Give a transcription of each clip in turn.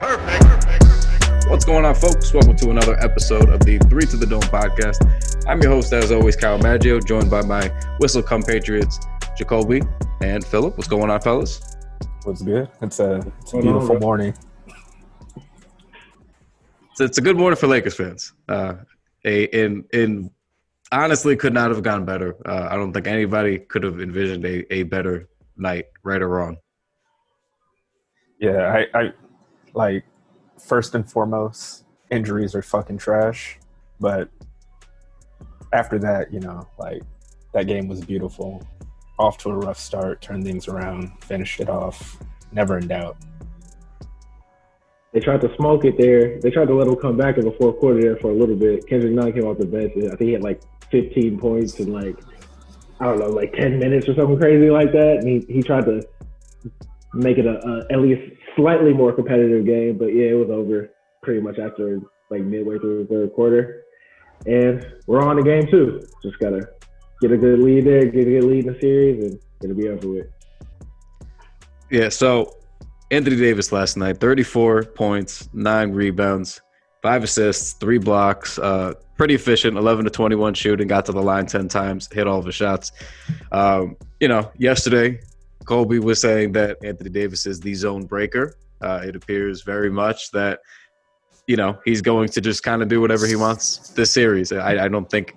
Perfect. What's going on, folks? Welcome to another episode of the Three to the Dome podcast. I'm your host, as always, Kyle Maggio, joined by my whistle compatriots, Jacoby and Philip. What's going on, fellas? What's good? It's a, it's a beautiful morning. So it's a good morning for Lakers fans. Uh, a in in honestly could not have gone better. Uh, I don't think anybody could have envisioned a, a better night, right or wrong. Yeah, I, I like first and foremost, injuries are fucking trash. But after that, you know, like that game was beautiful. Off to a rough start, turned things around, finished it off. Never in doubt. They tried to smoke it there. They tried to let him come back in the fourth quarter there for a little bit. Kendrick Nunn came off the bench. I think he had like 15 points in like I don't know, like 10 minutes or something crazy like that. And he, he tried to make it a, a at least slightly more competitive game. But yeah, it was over pretty much after like midway through the third quarter. And we're on the game too. Just gotta get a good lead there, get a good lead in the series, and it'll be over with. Yeah, so Anthony Davis last night, 34 points, nine rebounds, five assists, three blocks. Uh, pretty efficient, 11 to 21 shooting, got to the line 10 times, hit all of the shots. Um, you know, yesterday, Colby was saying that Anthony Davis is the zone breaker. Uh, it appears very much that, you know, he's going to just kind of do whatever he wants this series. I, I don't think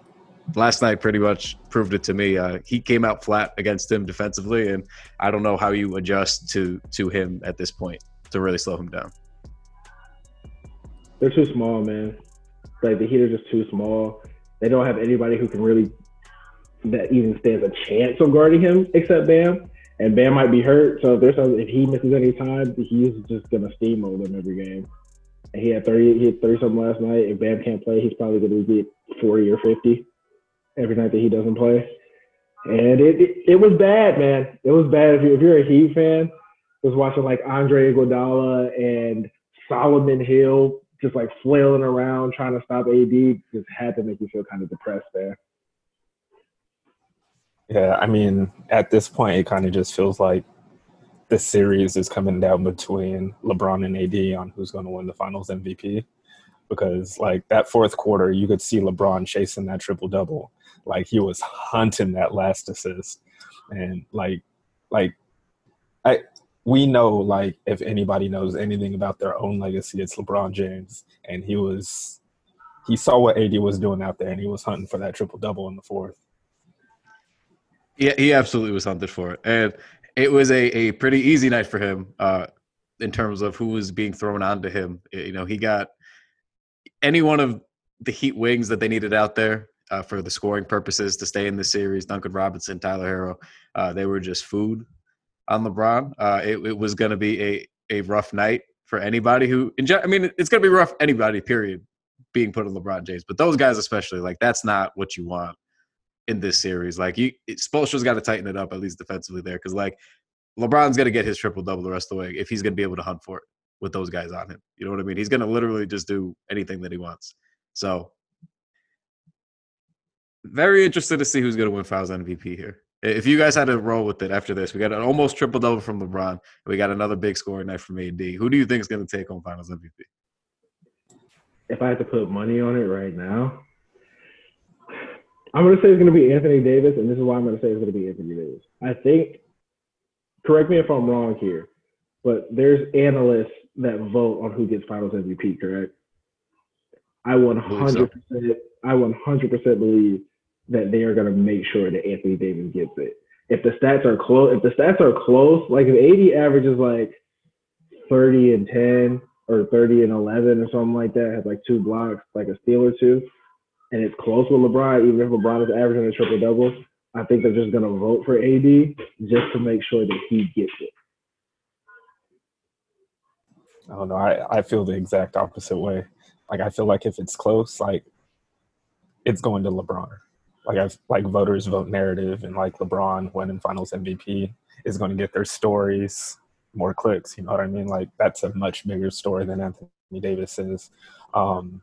last night pretty much proved it to me. Uh, he came out flat against him defensively, and I don't know how you adjust to to him at this point to really slow him down. They're too small, man. Like the Heat are just too small. They don't have anybody who can really that even stands a chance of guarding him except Bam. And Bam might be hurt, so if there's some, if he misses any time, he's just gonna steamroll them every game. And he had thirty, he had thirty something last night. If Bam can't play, he's probably gonna get forty or fifty every night that he doesn't play. And it, it, it was bad, man. It was bad. If, you, if you're a Heat fan, was watching like Andre Iguodala and Solomon Hill just like flailing around trying to stop AD just had to make you feel kind of depressed there. Yeah, I mean, at this point, it kind of just feels like the series is coming down between LeBron and AD on who's going to win the Finals MVP. Because like that fourth quarter, you could see LeBron chasing that triple double, like he was hunting that last assist, and like, like, I we know like if anybody knows anything about their own legacy, it's LeBron James, and he was he saw what AD was doing out there, and he was hunting for that triple double in the fourth. Yeah, he absolutely was hunted for it, and it was a a pretty easy night for him uh, in terms of who was being thrown onto him. You know, he got any one of the Heat wings that they needed out there. Uh, for the scoring purposes to stay in the series, Duncan Robinson, Tyler Herro, uh, they were just food on LeBron. Uh, it, it, was going to be a, a rough night for anybody who, I mean, it's going to be rough anybody, period, being put on LeBron James. But those guys, especially, like that's not what you want in this series. Like you, Spoelstra's got to tighten it up at least defensively there, because like LeBron's to get his triple double the rest of the way if he's to be able to hunt for it with those guys on him. You know what I mean? He's to literally just do anything that he wants. So very interested to see who's to win Finals MVP here. If you guys had to roll with it after this, we got an almost triple double from LeBron. We got another big scoring night from AD. Who do you think is going to take home Finals MVP? If I had to put money on it right now, I'm going to say it's going to be Anthony Davis, and this is why I'm going to say it's going to be Anthony Davis. I think, correct me if I'm wrong here, but there's analysts that vote on who gets Finals MVP, correct? I 100%, I 100% believe that they are going to make sure that Anthony Davis gets it. If the stats are close, if the stats are close, like if AD averages like 30 and 10 or 30 and 11 or something like that, has like two blocks, like a steal or two, and it's close with LeBron, even if LeBron is averaging a triple double, I think they're just going to vote for AD just to make sure that he gets it. Oh no, I, I feel the exact opposite way. Like I feel like if it's close, like it's going to LeBron like I've like voters vote narrative and like LeBron winning Finals MVP is going to get their stories more clicks. You know what I mean? Like that's a much bigger story than Anthony Davis is. Um,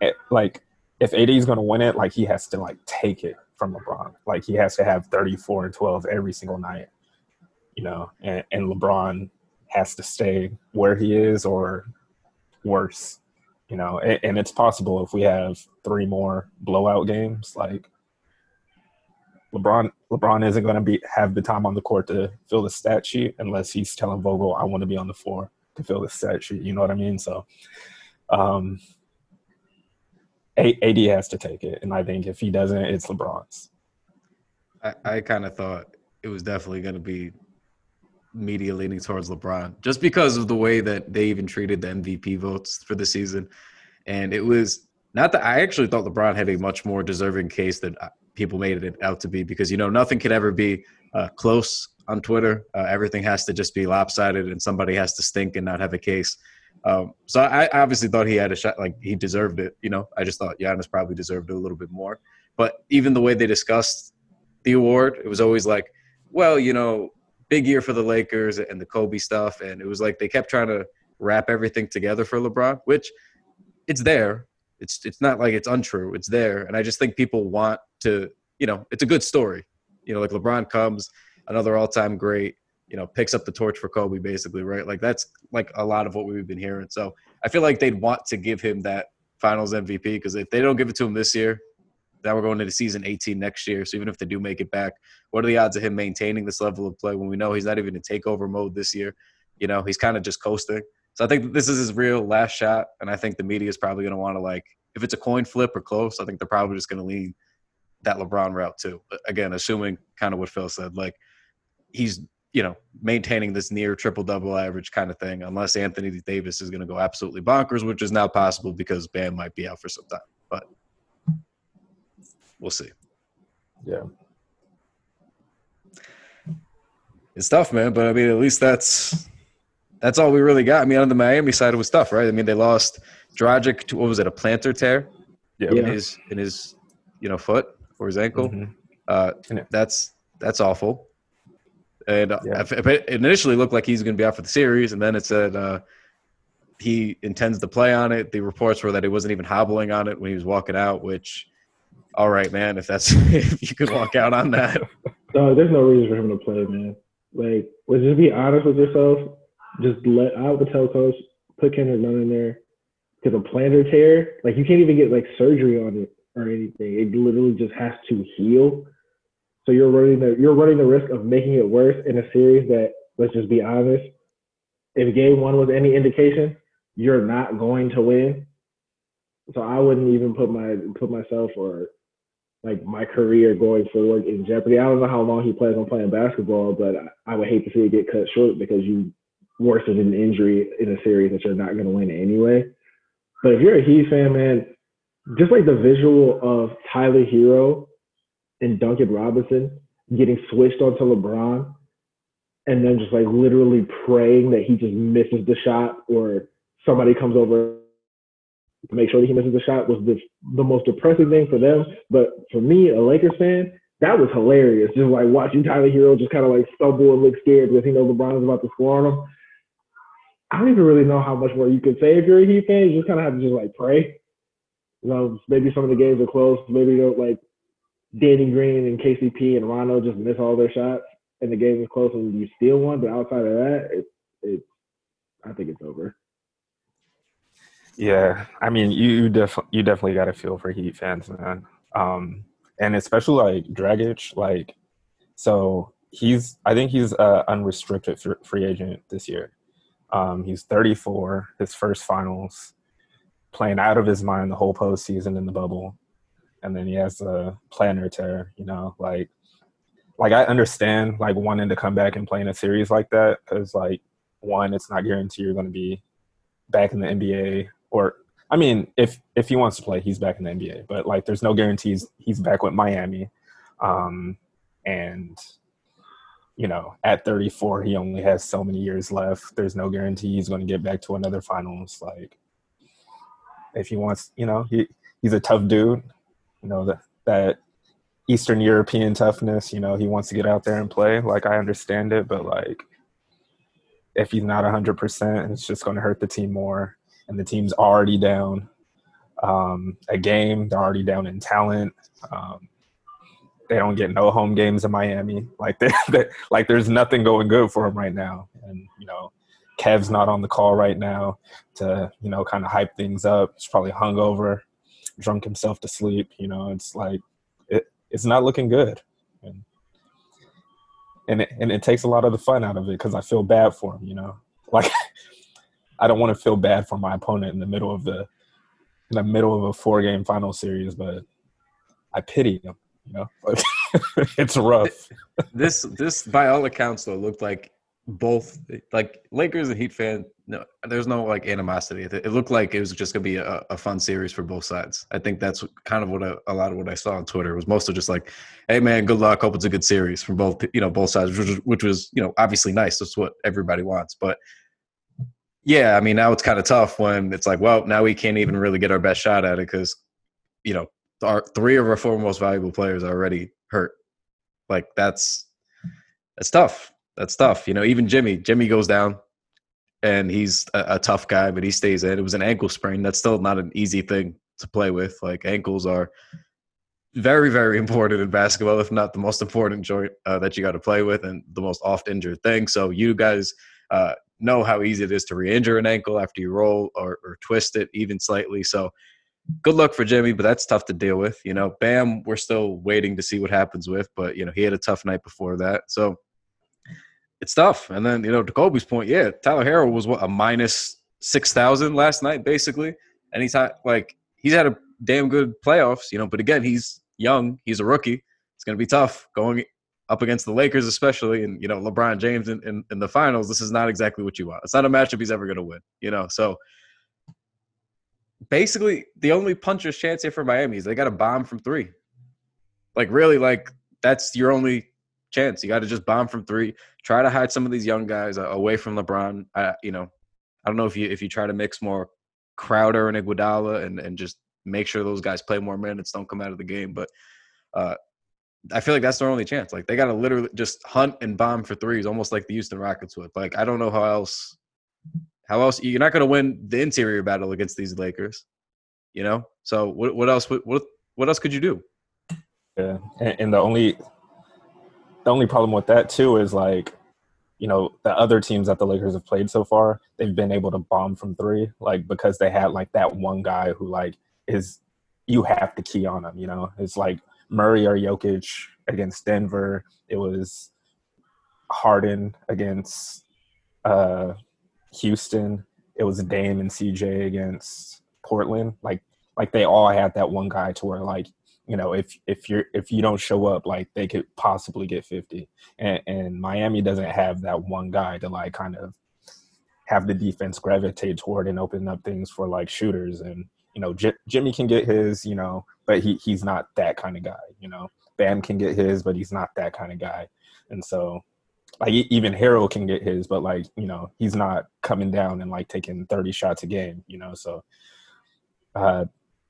it, like if AD is going to win it, like he has to like take it from LeBron. Like he has to have 34 and 12 every single night. You know, and, and LeBron has to stay where he is or worse. You know, and, and it's possible if we have three more blowout games, like LeBron LeBron isn't going to be have the time on the court to fill the stat sheet unless he's telling Vogel, "I want to be on the floor to fill the stat sheet." You know what I mean? So, um, AD has to take it, and I think if he doesn't, it's LeBron's. I, I kind of thought it was definitely going to be media leaning towards LeBron just because of the way that they even treated the MVP votes for the season. And it was not that I actually thought LeBron had a much more deserving case than uh, people made it out to be because, you know, nothing could ever be uh, close on Twitter. Uh, everything has to just be lopsided and somebody has to stink and not have a case. Um, so I, I obviously thought he had a shot, like he deserved it. You know, I just thought Giannis probably deserved it a little bit more. But even the way they discussed the award, it was always like, well, you know, big year for the Lakers and the Kobe stuff, and it was like they kept trying to wrap everything together for LeBron, which it's there. It's it's not like it's untrue. It's there, and I just think people want to, you know, it's a good story. You know, like LeBron comes, another all-time great, you know, picks up the torch for Kobe, basically, right? Like that's like a lot of what we've been hearing. So I feel like they'd want to give him that Finals MVP because if they don't give it to him this year, now we're going into season 18 next year. So even if they do make it back, what are the odds of him maintaining this level of play when we know he's not even in takeover mode this year? You know, he's kind of just coasting. So I think this is his real last shot, and I think the media is probably going to want to like, if it's a coin flip or close, I think they're probably just going to lean that LeBron route too. But again, assuming kind of what Phil said, like he's you know maintaining this near triple double average kind of thing, unless Anthony Davis is going to go absolutely bonkers, which is now possible because Bam might be out for some time. But we'll see. Yeah. It's tough, man. But I mean, at least that's that's all we really got. I mean, on the Miami side, it was tough, right? I mean, they lost Dragic to what was it, a plantar tear Yeah. in his in his you know foot or his ankle. Mhm. Uh, that's that's awful. And Yeah. it initially looked like he's going to be out for the series, and then it said uh, he intends to play on it. The reports were that he wasn't even hobbling on it when he was walking out. Which, all right, man, if that's if you could walk out on that, No, there's no reason for him to play, man. Like, let's just be honest with yourself. Just let out the tell coach put Kendrick Nunn in there because a plantar tear, like you can't even get like surgery on it or anything. It literally just has to heal. So you're running the you're running the risk of making it worse in a series that let's just be honest. If game one was any indication, you're not going to win. So I wouldn't even put my put myself or like my career going forward in jeopardy. I don't know how long he plans on playing basketball, but I, would hate to see it get cut short because you worsen an injury in a series that you're not going to win anyway. But if you're a Heat fan, man, just like the visual of Tyler Herro and Duncan Robinson getting switched onto LeBron and then just like literally praying that he just misses the shot or somebody comes over to make sure that he misses the shot was the, the most depressing thing for them. But for me, a Lakers fan, that was hilarious. Just like watching Tyler Herro just kind of like stumble and look scared because he knows LeBron is about to score on him. I don't even really know how much more you could say if you're a Heat fan. You just kind of have to just like pray. You know, maybe some of the games are close. Maybe you don't like Danny Green and KCP and Rondo just miss all their shots and the game is close and you steal one. But outside of that, it's it's I think it's over. Yeah, I mean, you def- you definitely got to feel for Heat fans, man. Um, and especially like Dragic, like, so he's I think he's a unrestricted free agent this year. Um, he's 34, his first finals, playing out of his mind the whole postseason in the bubble, and then he has a plantar tear. You know, like, like I understand like wanting to come back and play in a series like that because like one, it's not guaranteed you're going to be back in the NBA or I mean, if if he wants to play, he's back in the NBA. But like, there's no guarantees he's back with Miami, um, and you know, at 34, he only has so many years left. There's no guarantee he's going to get back to another finals. Like, if he wants, you know, he he's a tough dude. You know that that Eastern European toughness. You know, he wants to get out there and play. Like, I understand it, but like, if he's not 100, percent it's just going to hurt the team more and the team's already down um, a game. They're already down in talent. Um, they don't get no home games in Miami. Like they, they, like there's nothing going good for them right now. And you know, Kev's not on the call right now to you know kind of hype things up. He's probably hungover, drunk himself to sleep. You know, it's like it, it's not looking good, and and it, and it takes a lot of the fun out of it because I feel bad for him. You know, like I don't want to feel bad for my opponent in the middle of the in the middle of a four game final series, but I pity him. You know, it's rough. this this by all accounts though looked like both like Lakers and Heat fan. No, there's no like animosity. It, looked like it was just gonna be a, a, fun series for both sides. I think that's kind of what a lot of what I saw on Twitter was mostly just like, "Hey man, good luck. Hope it's a good series from both you know both sides," which was, which was you know obviously nice. That's what everybody wants. But yeah, I mean now it's kind of tough when it's like, well, now we can't even really get our best shot at it because you know our three of our four most valuable players are already hurt. Like that's that's tough. That's tough. You know, even Jimmy, Jimmy goes down and he's a, a, tough guy, but he stays in. It was an ankle sprain. That's still not an easy thing to play with. Like ankles are very, very important in basketball, if not the most important joint uh, that you got to play with and the most oft injured thing. So you guys uh, know how easy it is to re-injure an ankle after you roll or, or twist it even slightly. So good luck for Jimmy, but that's tough to deal with. You know, Bam, we're still waiting to see what happens with, but you know, he had a tough night before that. So it's tough. And then, you know, to Kobe's point, yeah, Tyler Herro was what a minus six thousand last night, basically. And he's had like he's had a damn good playoffs, you know, but again, he's young, he's a rookie. It's gonna be tough going up against the Lakers, especially, and you know, LeBron James in, in, in the finals. This is not exactly what you want. It's not a matchup he's ever gonna win, you know. So basically the only puncher's chance here for Miami is they got a bomb from three. Like really, like that's your only chance. You got to just bomb from three. Try to hide some of these young guys away from LeBron. I, you know, I don't know if you if you try to mix more Crowder and Iguodala and and just make sure those guys play more minutes, don't come out of the game. But uh, I feel like that's their only chance. Like they got to literally just hunt and bomb for threes, almost like the Houston Rockets would. Like I don't know how else how else you're not going to win the interior battle against these Lakers, you know? So what what else what what else could you do? Yeah. And, and the only the only problem with that too is like you know the other teams that the Lakers have played so far, they've been able to bomb from 3 like because they had like that one guy who like is you have to key on him, you know? It's like Murray or Jokic against Denver. It was Harden against uh Houston, it was Dame and CJ against Portland. Like like they all had that one guy to where like you know if if you're if you don't show up like they could possibly get 50 and, and miami doesn't have that one guy to like kind of have the defense gravitate toward and open up things for like shooters. And you know J- jimmy can get his you know but he he's not that kind of guy you know. Bam can get his but he's not that kind of guy. And so like even Herro can get his, but like you know he's not coming down and like taking thirty shots a game, you know. So uh,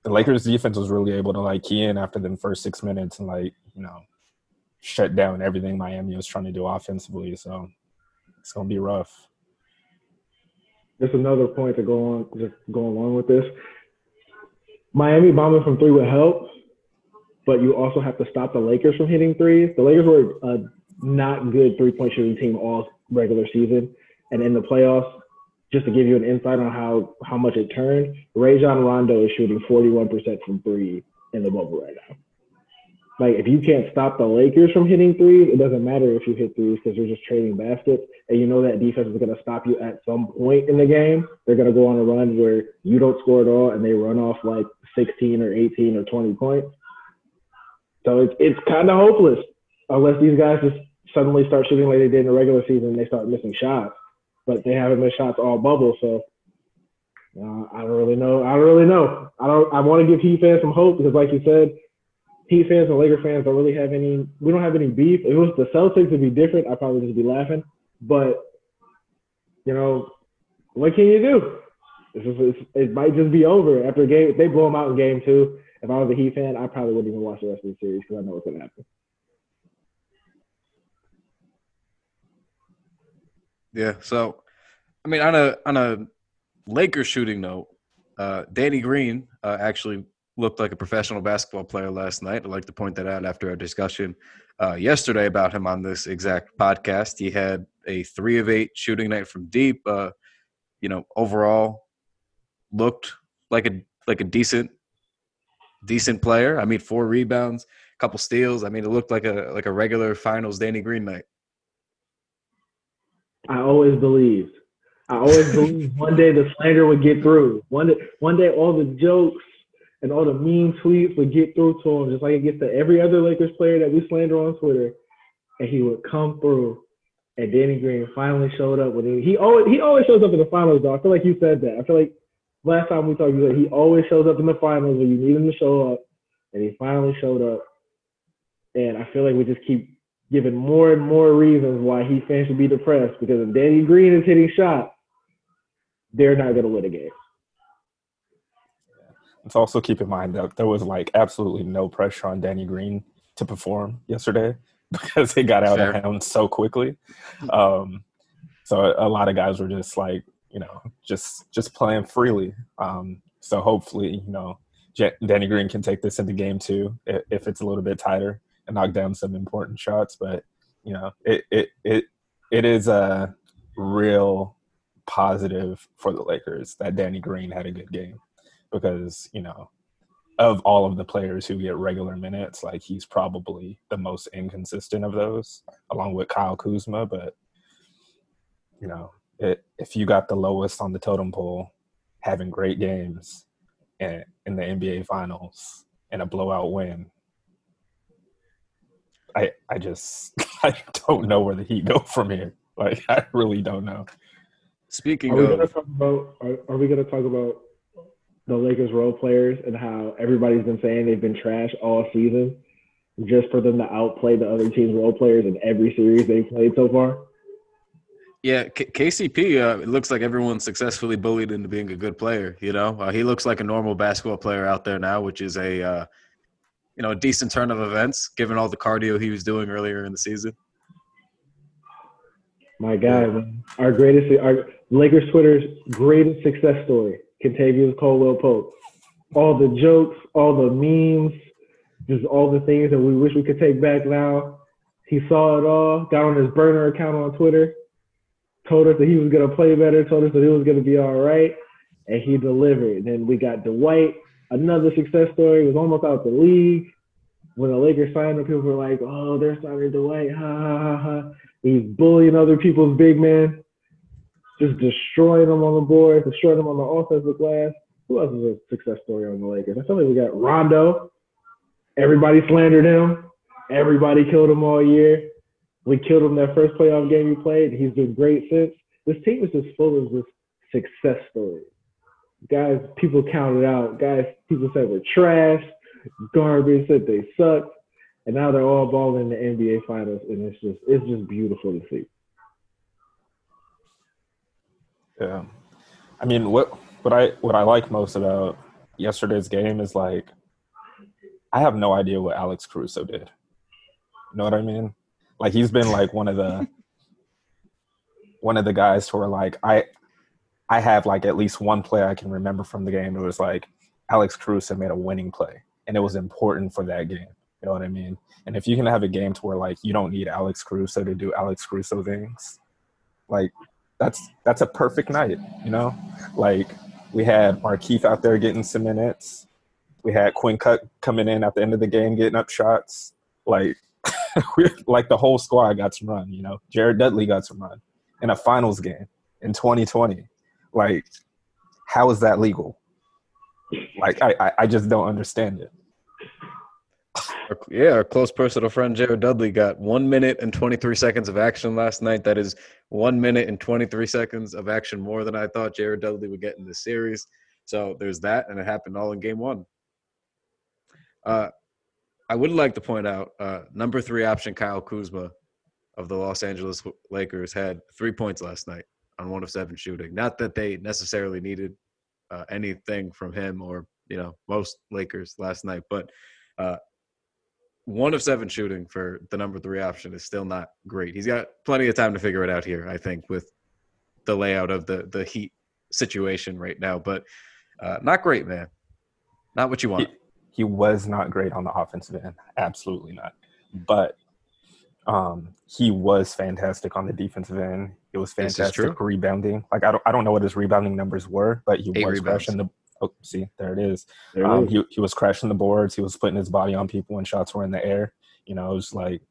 the Lakers defense was really able to like key in after the first six minutes and like you know shut down everything Miami was trying to do offensively. So it's gonna be rough. Just another point to go on, just go along with this. Miami bombing from three would help, but you also have to stop the Lakers from hitting threes. The Lakers were a not good three point shooting team all regular season. And in the playoffs, just to give you an insight on how, how much it turned, Rajon Rondo is shooting 41% from three in the bubble right now. Like, if you can't stop the Lakers from hitting threes, it doesn't matter if you hit threes because you're just trading baskets. And you know that defense is going to stop you at some point in the game. They're going to go on a run where you don't score at all and they run off like 16 or 18 or 20 points. So it's, it's kind of hopeless unless these guys just suddenly start shooting like they did in the regular season and they start missing shots. But they haven't missed shots all bubble, so uh, I don't really know. I don't really know. I don't. I want to give Heat fans some hope because, like you said, Heat fans and Laker fans don't really have any. We don't have any beef. If it was the Celtics, it'd be different. I'd probably just be laughing. But you know, what can you do? It's just, it's, it might just be over after game. They blow them out in game two, if I was a Heat fan, I probably wouldn't even watch the rest of the series because I know what's to happen. Yeah. So, I mean, on a on a Lakers shooting note, uh, Danny Green uh, actually looked like a professional basketball player last night. I'd like to point that out after our discussion uh, yesterday about him on this exact podcast. He had a three of eight shooting night from deep. Uh, you know, overall looked like a like a decent decent player. I mean, four rebounds, a couple steals. I mean, it looked like a like a regular finals Danny Green night. I always believed. I always believed one day the slander would get through. One day, one day, all the jokes and all the mean tweets would get through to him, just like it gets to every other Lakers player that we slander on Twitter, and he would come through. And Danny Green finally showed up when he he always he always shows up in the finals. Though I feel like you said that. I feel like last time we talked, you said he always shows up in the finals when you need him to show up, and he finally showed up. And I feel like we just keep giving more and more reasons why he fans should be depressed because if Danny Green is hitting shots, they're not going to win a game. Let's also keep in mind that there was like absolutely no pressure on Danny Green to perform yesterday because he got out of hand so quickly. Um, so a lot of guys were just like, you know, just just playing freely. Um, so hopefully, you know, Danny Green can take this into game two if it's a little bit tighter and knock down some important shots. But you know, it it it it is a real positive for the Lakers that Danny Green had a good game because you know of all of the players who get regular minutes, like he's probably the most inconsistent of those, along with Kyle Kuzma. But you know, it, if you got the lowest on the totem pole, having great games in, in the NBA Finals and a blowout win, I I just I don't know where the Heat go from here. Like I really don't know. Speaking are we of, gonna talk about are, are we going to talk about the Lakers role players and how everybody's been saying they've been trash all season, just for them to outplay the other team's role players in every series they've played so far? Yeah, K- KCP. Uh, it looks like everyone's successfully bullied into being a good player. You know, uh, he looks like a normal basketball player out there now, which is a uh, you know a decent turn of events given all the cardio he was doing earlier in the season. My God, man. our greatest, our Lakers Twitter's greatest success story, Kentavious Caldwell Pope. All the jokes, all the memes, just all the things that we wish we could take back now. He saw it all, got on his burner account on Twitter, told us that he was going to play better, told us that he was going to be all right, and he delivered. And then we got Dwight, another success story, was almost out the league. When the Lakers signed him, people were like, oh, they're signing Dwight, ha, ha, ha, ha. He's bullying other people's big men, just destroying them on the board, destroying them on the offensive glass. Who else is a success story on the Lakers? I feel like we got Rondo. Everybody slandered him. Everybody killed him all year. We killed him that first playoff game he played. He's been great since. This team is just full of just success stories. Guys, people counted out. Guys, people said were trash, garbage, said they sucked and now they're all balling in the NBA finals, and it's just it's just beautiful to see. Yeah, I mean, what what I what I like most about yesterday's game is like I have no idea what Alex Caruso did. You know what I mean? Like he's been like one of the one of the guys who are like I I have like at least one play I can remember from the game. It was like Alex Caruso made a winning play, and it was important for that game. You know what I mean? And if you can have a game to where like you don't need Alex Caruso to do Alex Caruso things, like that's that's a perfect night. You know, like we had Markieff out there getting some minutes. We had Quinn Cook coming in at the end of the game getting up shots. Like, like the whole squad got some run. You know, Jared Dudley got some run in a finals game in 2020. Like, how is that legal? Like, I, I just don't understand it. Yeah, our close personal friend Jared Dudley got one minute and 23 seconds of action last night. That is one minute and 23 seconds of action more than I thought Jared Dudley would get in this series. So there's that, and it happened all in game one. Uh, I would like to point out uh, number three option Kyle Kuzma of the Los Angeles Lakers had three points last night on one of seven shooting. Not that they necessarily needed uh, anything from him or you know most Lakers last night, but uh, one of seven shooting for the number three option is still not great. He's got plenty of time to figure it out here, I think, with the layout of the the Heat situation right now. But uh, not great, man. Not what you want. He, he was not great on the offensive end. Absolutely not. But Um, he was fantastic on the defensive end. He was fantastic rebounding. Like I don't, I don't know what his rebounding numbers were, but he Eight was rebounds. crashing the. Oh, see, there it is. There Um, is. he he was crashing the boards. He was putting his body on people when shots were in the air. You know, it was like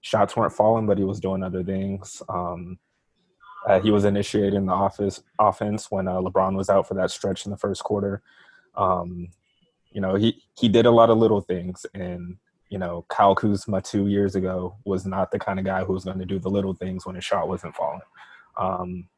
shots weren't falling, but he was doing other things. Um, uh, he was initiating the office offense when uh, LeBron was out for that stretch in the first quarter. Um, you know, he he did a lot of little things, and you know, Kyle Kuzma two years ago was not the kind of guy who was going to do the little things when his shot wasn't falling. Um,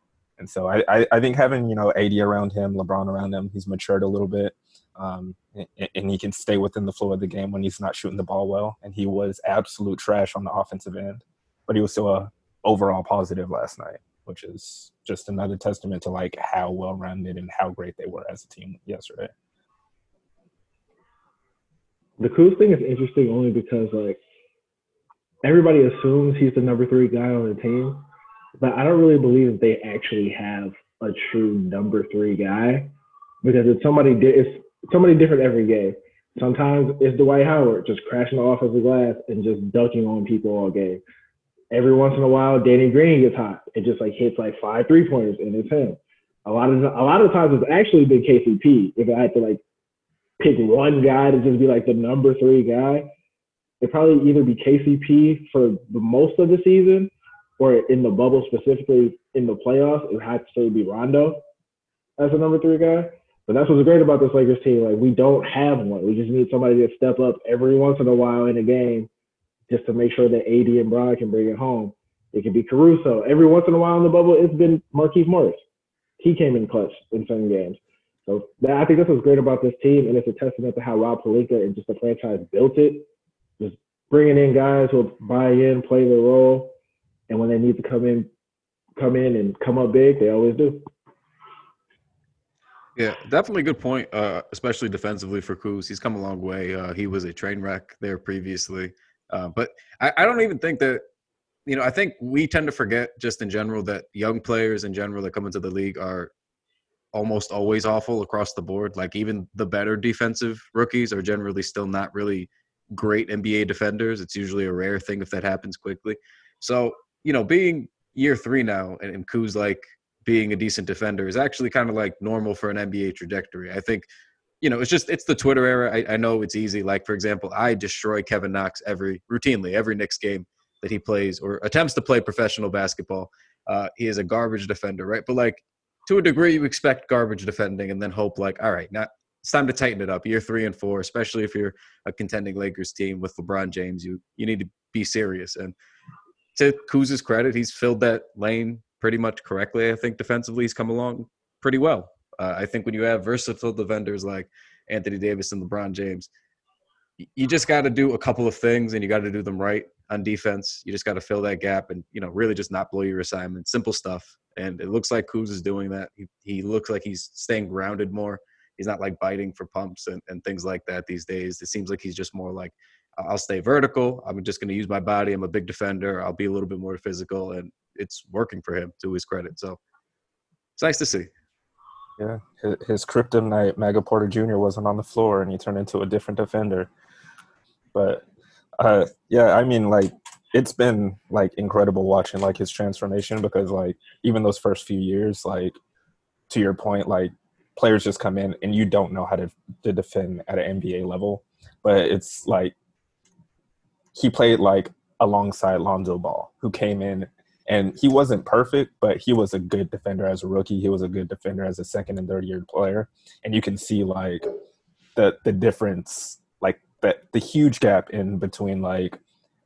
and so I, I, I think having you know AD around him, LeBron around him, he's matured a little bit, um, and, and he can stay within the flow of the game when he's not shooting the ball well. And he was absolute trash on the offensive end, but he was still a overall positive last night, which is just another testament to like how well rounded and how great they were as a team yesterday. The Kuz thing is interesting only because like everybody assumes he's the number three guy on the team, but I don't really believe that they actually have a true number three guy because it's somebody di- it's somebody different every game. Sometimes it's Dwight Howard just crashing off of the glass and just dunking on people all game. Every once in a while, Danny Green gets hot. and just like hits like five three pointers and it's him. A lot of a lot of times it's actually been KCP. If I had to like pick one guy to just be like the number three guy, it'd probably either be KCP for the most of the season or in the bubble specifically in the playoffs, it would have to say be Rondo as the number three guy. But that's what's great about this Lakers team. Like we don't have one. We just need somebody to step up every once in a while in a game just to make sure that AD and Bron can bring it home. It could be Caruso. Every once in a while in the bubble, it's been Markieff Morris. He came in clutch in some games. So I think this what's great about this team, and it's a testament to how Rob Pelinka and just the franchise built it. Just bringing in guys who buy in, play their role, and when they need to come in, come in and come up big, they always do. Yeah, definitely a good point, uh, especially defensively for Kuz. He's come a long way. Uh, he was a train wreck there previously. Uh, but I, I don't even think that, you know, I think we tend to forget just in general that young players in general that come into the league are almost always awful across the board. Like even the better defensive rookies are generally still not really great NBA defenders. It's usually a rare thing if that happens quickly. So, you know, being year three now and, and Kuz like being a decent defender is actually kind of like normal for an NBA trajectory. I think, you know, it's just it's the Twitter era. I, I know it's easy. Like for example, I destroy Kevin Knox every routinely every Knicks game that he plays or attempts to play professional basketball. Uh, he is a garbage defender, right? But like to a degree, you expect garbage defending and then hope like, all right, now it's time to tighten it up. Year three and four, especially if you're a contending Lakers team with LeBron James, you you need to be serious. And to Kuz's credit, he's filled that lane pretty much correctly. I think defensively, he's come along pretty well. Uh, I think when you have versatile defenders like Anthony Davis and LeBron James, you just got to do a couple of things, and you got to do them right on defense. You just got to fill that gap, and you know, really just not blow your assignment. Simple stuff. And it looks like Kuz is doing that. He, he looks like he's staying grounded more. He's not like biting for pumps and, and things like that these days. It seems like he's just more like, I'll stay vertical. I'm just going to use my body. I'm a big defender. I'll be a little bit more physical, and it's working for him to his credit. So it's nice to see. Yeah, his, kryptonite, Michael Porter Jr. wasn't on the floor, and he turned into a different defender. But uh, yeah, I mean, like it's been like incredible watching like his transformation because like even those first few years, like to your point, like players just come in and you don't know how to, to defend at an NBA level, but it's like he played like alongside Lonzo Ball, who came in and he wasn't perfect, but he was a good defender as a rookie. He was a good defender as a second and third year player, and you can see like the the difference, like the the huge gap in between like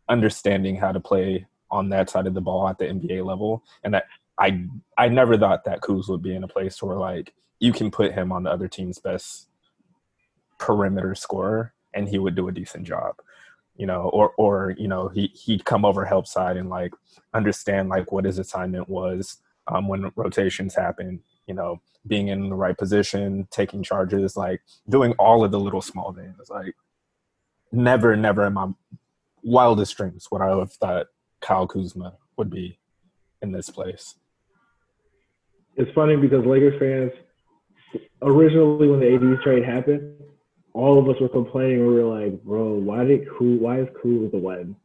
understanding how to play on that side of the ball at the NBA level, and that I I never thought that Kuz would be in a place where like you can put him on the other team's best perimeter scorer, and he would do a decent job you know, or or you know, he he'd come over help side and like understand like what his assignment was um, when rotations happen. You know, being in the right position, taking charges, like doing all of the little small things. Like never, never in my wildest dreams would I have thought Kyle Kuzma would be in this place. It's funny because Lakers fans, originally when the AD trade happened, all of us were complaining. We were like, "Bro, why did Kuz, why is Kuz the one?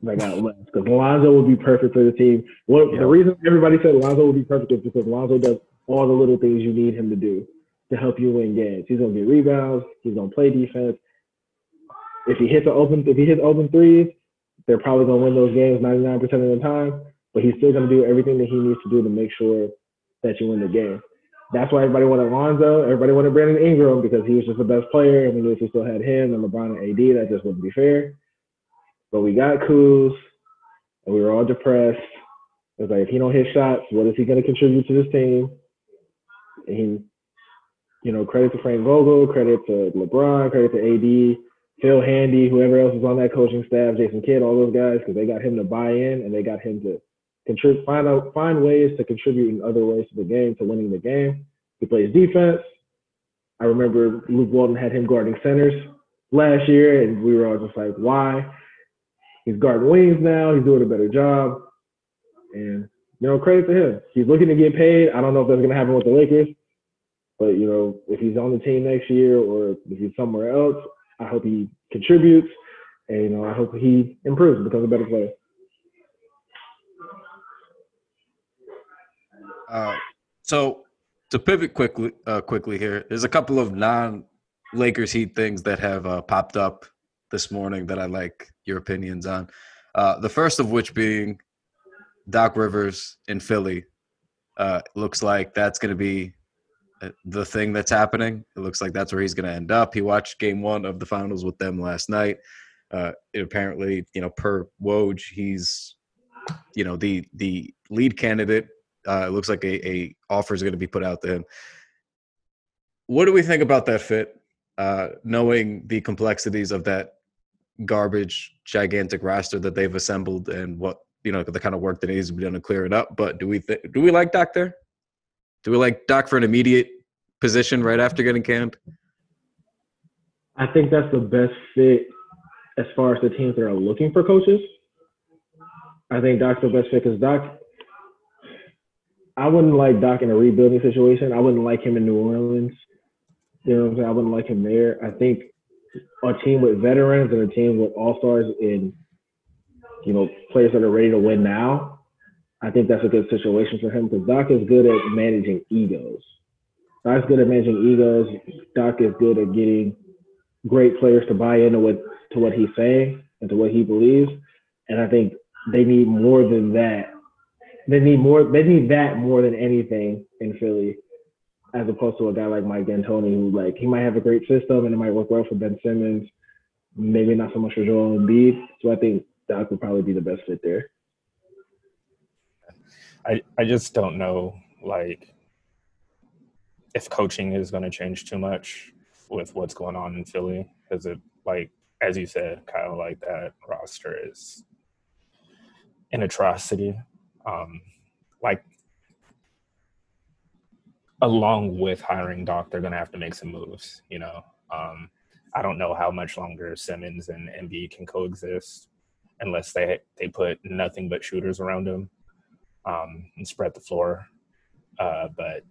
that got left because Lonzo would be perfect for the team. What Yeah. the reason everybody said Lonzo would be perfect is because Lonzo does all the little things you need him to do to help you win games. He's gonna get rebounds. He's gonna play defense. If he hits an open, if he hits open threes, they're probably gonna win those games 99% of the time. But he's still gonna do everything that he needs to do to make sure that you win the game. That's why everybody wanted Lonzo. Everybody wanted Brandon Ingram because he was just the best player. And we knew if we still had him and LeBron and AD, that just wouldn't be fair. But we got Kuz, and we were all depressed. It was like, if he don't hit shots, what is he going to contribute to this team? And he, you know, credit to Frank Vogel, credit to LeBron, credit to AD, Phil Handy, whoever else is on that coaching staff, Jason Kidd, all those guys, because they got him to buy in and they got him to contribute, find out, find ways to contribute in other ways to the game, to winning the game. He plays defense. I remember Luke Walton had him guarding centers last year, and we were all just like, why? He's guarding wings now. He's doing a better job. And, you know, credit to him. He's looking to get paid. I don't know if that's going to happen with the Lakers, but, you know, if he's on the team next year or if he's somewhere else, I hope he contributes. And, you know, I hope he improves becomes a better player. Uh, so to pivot quickly, uh, quickly here, there's a couple of non-Lakers Heat things that have uh, popped up this morning that I like your opinions on. Uh, the first of which being Doc Rivers in Philly. Uh, looks like that's going to be the thing that's happening. It looks like that's where he's going to end up. He watched Game One of the Finals with them last night. Uh, it apparently, you know, per Woj, he's, you know, the the lead candidate uh, it looks like a, a offer is going to be put out to him. What do we think about that fit? Uh, knowing the complexities of that garbage, gigantic roster that they've assembled, and what you know, the kind of work that needs to be done to clear it up. But do we th- do we like Doc there? Do we like Doc for an immediate position right after getting canned? I think that's the best fit as far as the teams that are looking for coaches. I think Doc's the best fit because Doc, I wouldn't like Doc in a rebuilding situation. I wouldn't like him in New Orleans. You know what I'm saying? I wouldn't like him there. I think a team with veterans and a team with all stars and you know players that are ready to win now. I think that's a good situation for him because Doc is good at managing egos. Doc's good at managing egos. Doc is good at getting great players to buy into what to what he's saying and to what he believes. And I think they need more than that. They need more. They need that more than anything in Philly, as opposed to a guy like Mike D'Antoni, who like he might have a great system and it might work well for Ben Simmons, maybe not so much for Joel Embiid. So I think Doc would probably be the best fit there. I, I just don't know like if coaching is going to change too much with what's going on in Philly. Because it like as you said Kyle like that roster is an atrocity. Um like along with hiring Doc they're going to have to make some moves you know? Um I don't know how much longer Simmons and Embiid can coexist unless they they put nothing but shooters around them um, and spread the floor. Uh, but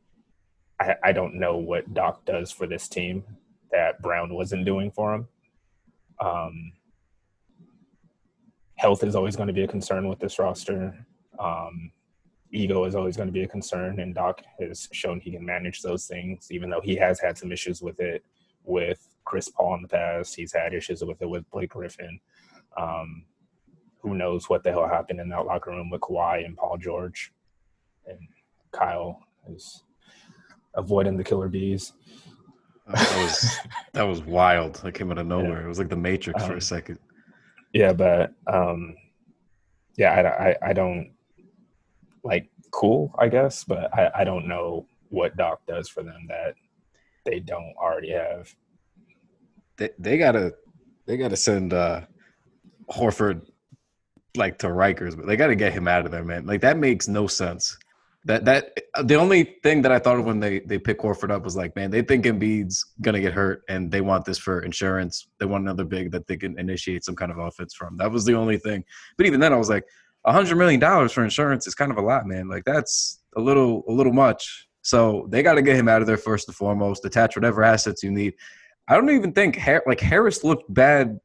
I, I don't know what Doc does for this team that Brown wasn't doing for him. Um, health is always going to be a concern with this roster. Um, ego is always going to be a concern, and Doc has shown he can manage those things, even though he has had some issues with it with Chris Paul in the past. He's had issues with it with Blake Griffin. Um, who knows what the hell happened in that locker room with Kawhi and Paul George. And Kyle is avoiding the killer bees. That was that was wild. That came out of nowhere. It was like the Matrix for Um, a second. Yeah, but um, yeah, I, I, I don't like cool, I guess, but I, I don't know what Doc does for them that they don't already have. They they gotta they gotta send uh Horford like to Rikers, but they gotta get him out of there, man. Like that makes no sense. That that the only thing that I thought of when they they pick Horford up was like, man, they think Embiid's gonna get hurt and they want this for insurance. They want another big that they can initiate some kind of offense from. That was the only thing. But even then, I was like, a hundred million dollars for insurance is kind of a lot, man. Like that's a little a little much. So they got to get him out of there first and foremost. Attach whatever assets you need. I don't even think like Harris looked bad,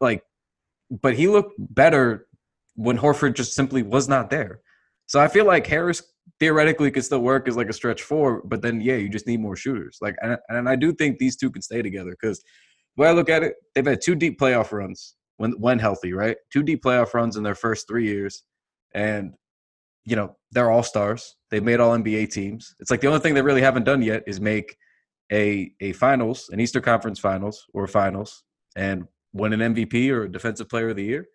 like but he looked better when Horford just simply was not there. So I feel like Harris theoretically could still work as like a stretch four, but then yeah, you just need more shooters. Like, and, and I do think these two can stay together because when I look at it, they've had two deep playoff runs when when healthy, right? Two deep playoff runs in their first three years, and you know they're all stars. They've made all NBA teams. It's like the only thing they really haven't done yet is make a a finals, an Eastern Conference Finals or finals, and win an MVP or a Defensive Player of the Year.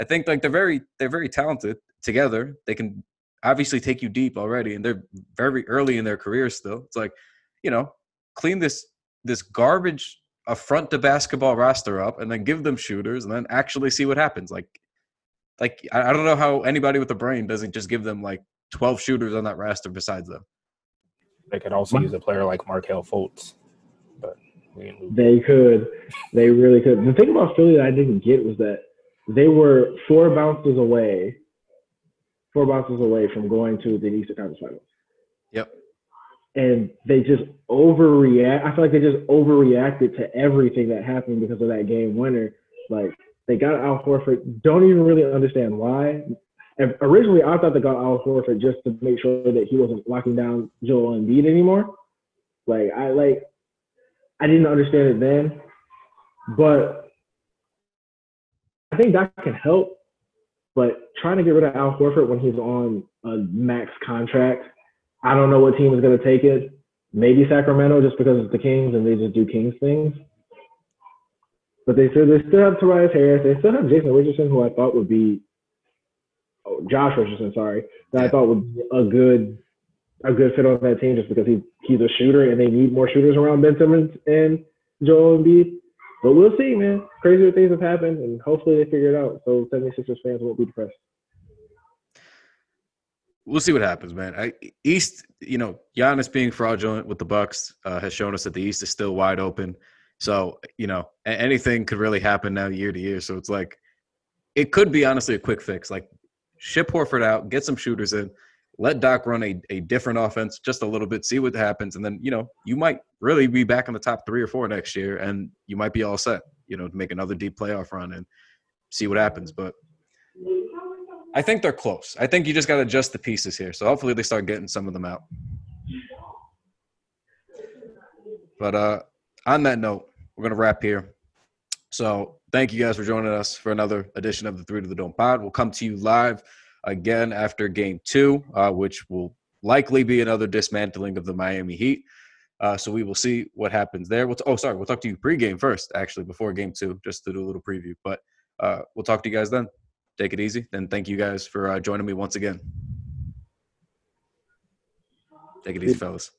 I think like they're very they're very talented together. They can obviously take you deep already, and they're very early in their career still. It's like, you know, clean this this garbage a front to basketball roster up, and then give them shooters, and then actually see what happens. Like, like I don't know how anybody with a brain doesn't just give them like twelve shooters on that roster besides them. They could also use a player like Markelle Fultz, but they could, they really could. The thing about Philly that I didn't get was that they were four bounces away four bounces away from going to the Eastern Conference Finals. Yep. And they just overreact. I feel like they just overreacted to everything that happened because of that game winner. Like they got Al Horford. Don't even really understand why. And originally, I thought they got Al Horford just to make sure that he wasn't locking down Joel Embiid anymore. Like I like, I didn't understand it then, but I think that can help but trying to get rid of Al Horford when he's on a max contract, I don't know what team is going to take it. Maybe Sacramento just because it's the Kings and they just do Kings things. But they still they still have Tobias Harris. They still have Jason Richardson, who I thought would be oh, Josh Richardson, sorry, that I thought would be a good a good fit on that team just because he he's a shooter and they need more shooters around Ben Simmons and Joel Embiid. But we'll see, man. Crazier things have happened, and hopefully they figure it out so 76ers fans won't be depressed. We'll see what happens, man. I, East, you know, Giannis being fraudulent with the Bucks uh, has shown us that the East is still wide open. So, you know, anything could really happen now year to year. So it's like it could be honestly a quick fix. Like ship Horford out, get some shooters in, let Doc run a, a different offense just a little bit, see what happens, and then you know you might really be back in the top three or four next year, and you might be all set. You know, to make another deep playoff run and see what happens. But I think they're close. I think you just got to adjust the pieces here. So hopefully they start getting some of them out. But uh, on that note, we're gonna wrap here. So thank you guys for joining us for another edition of the Three to the Dome Pod. We'll come to you live again after game two, uh, which will likely be another dismantling of the Miami Heat. Uh, so we will see what happens there. We'll t- oh, sorry, we'll talk to you pregame first, actually, before game two, just to do a little preview. But uh, we'll talk to you guys then. Take it easy. And thank you guys for uh, joining me once again. Take it easy, fellas.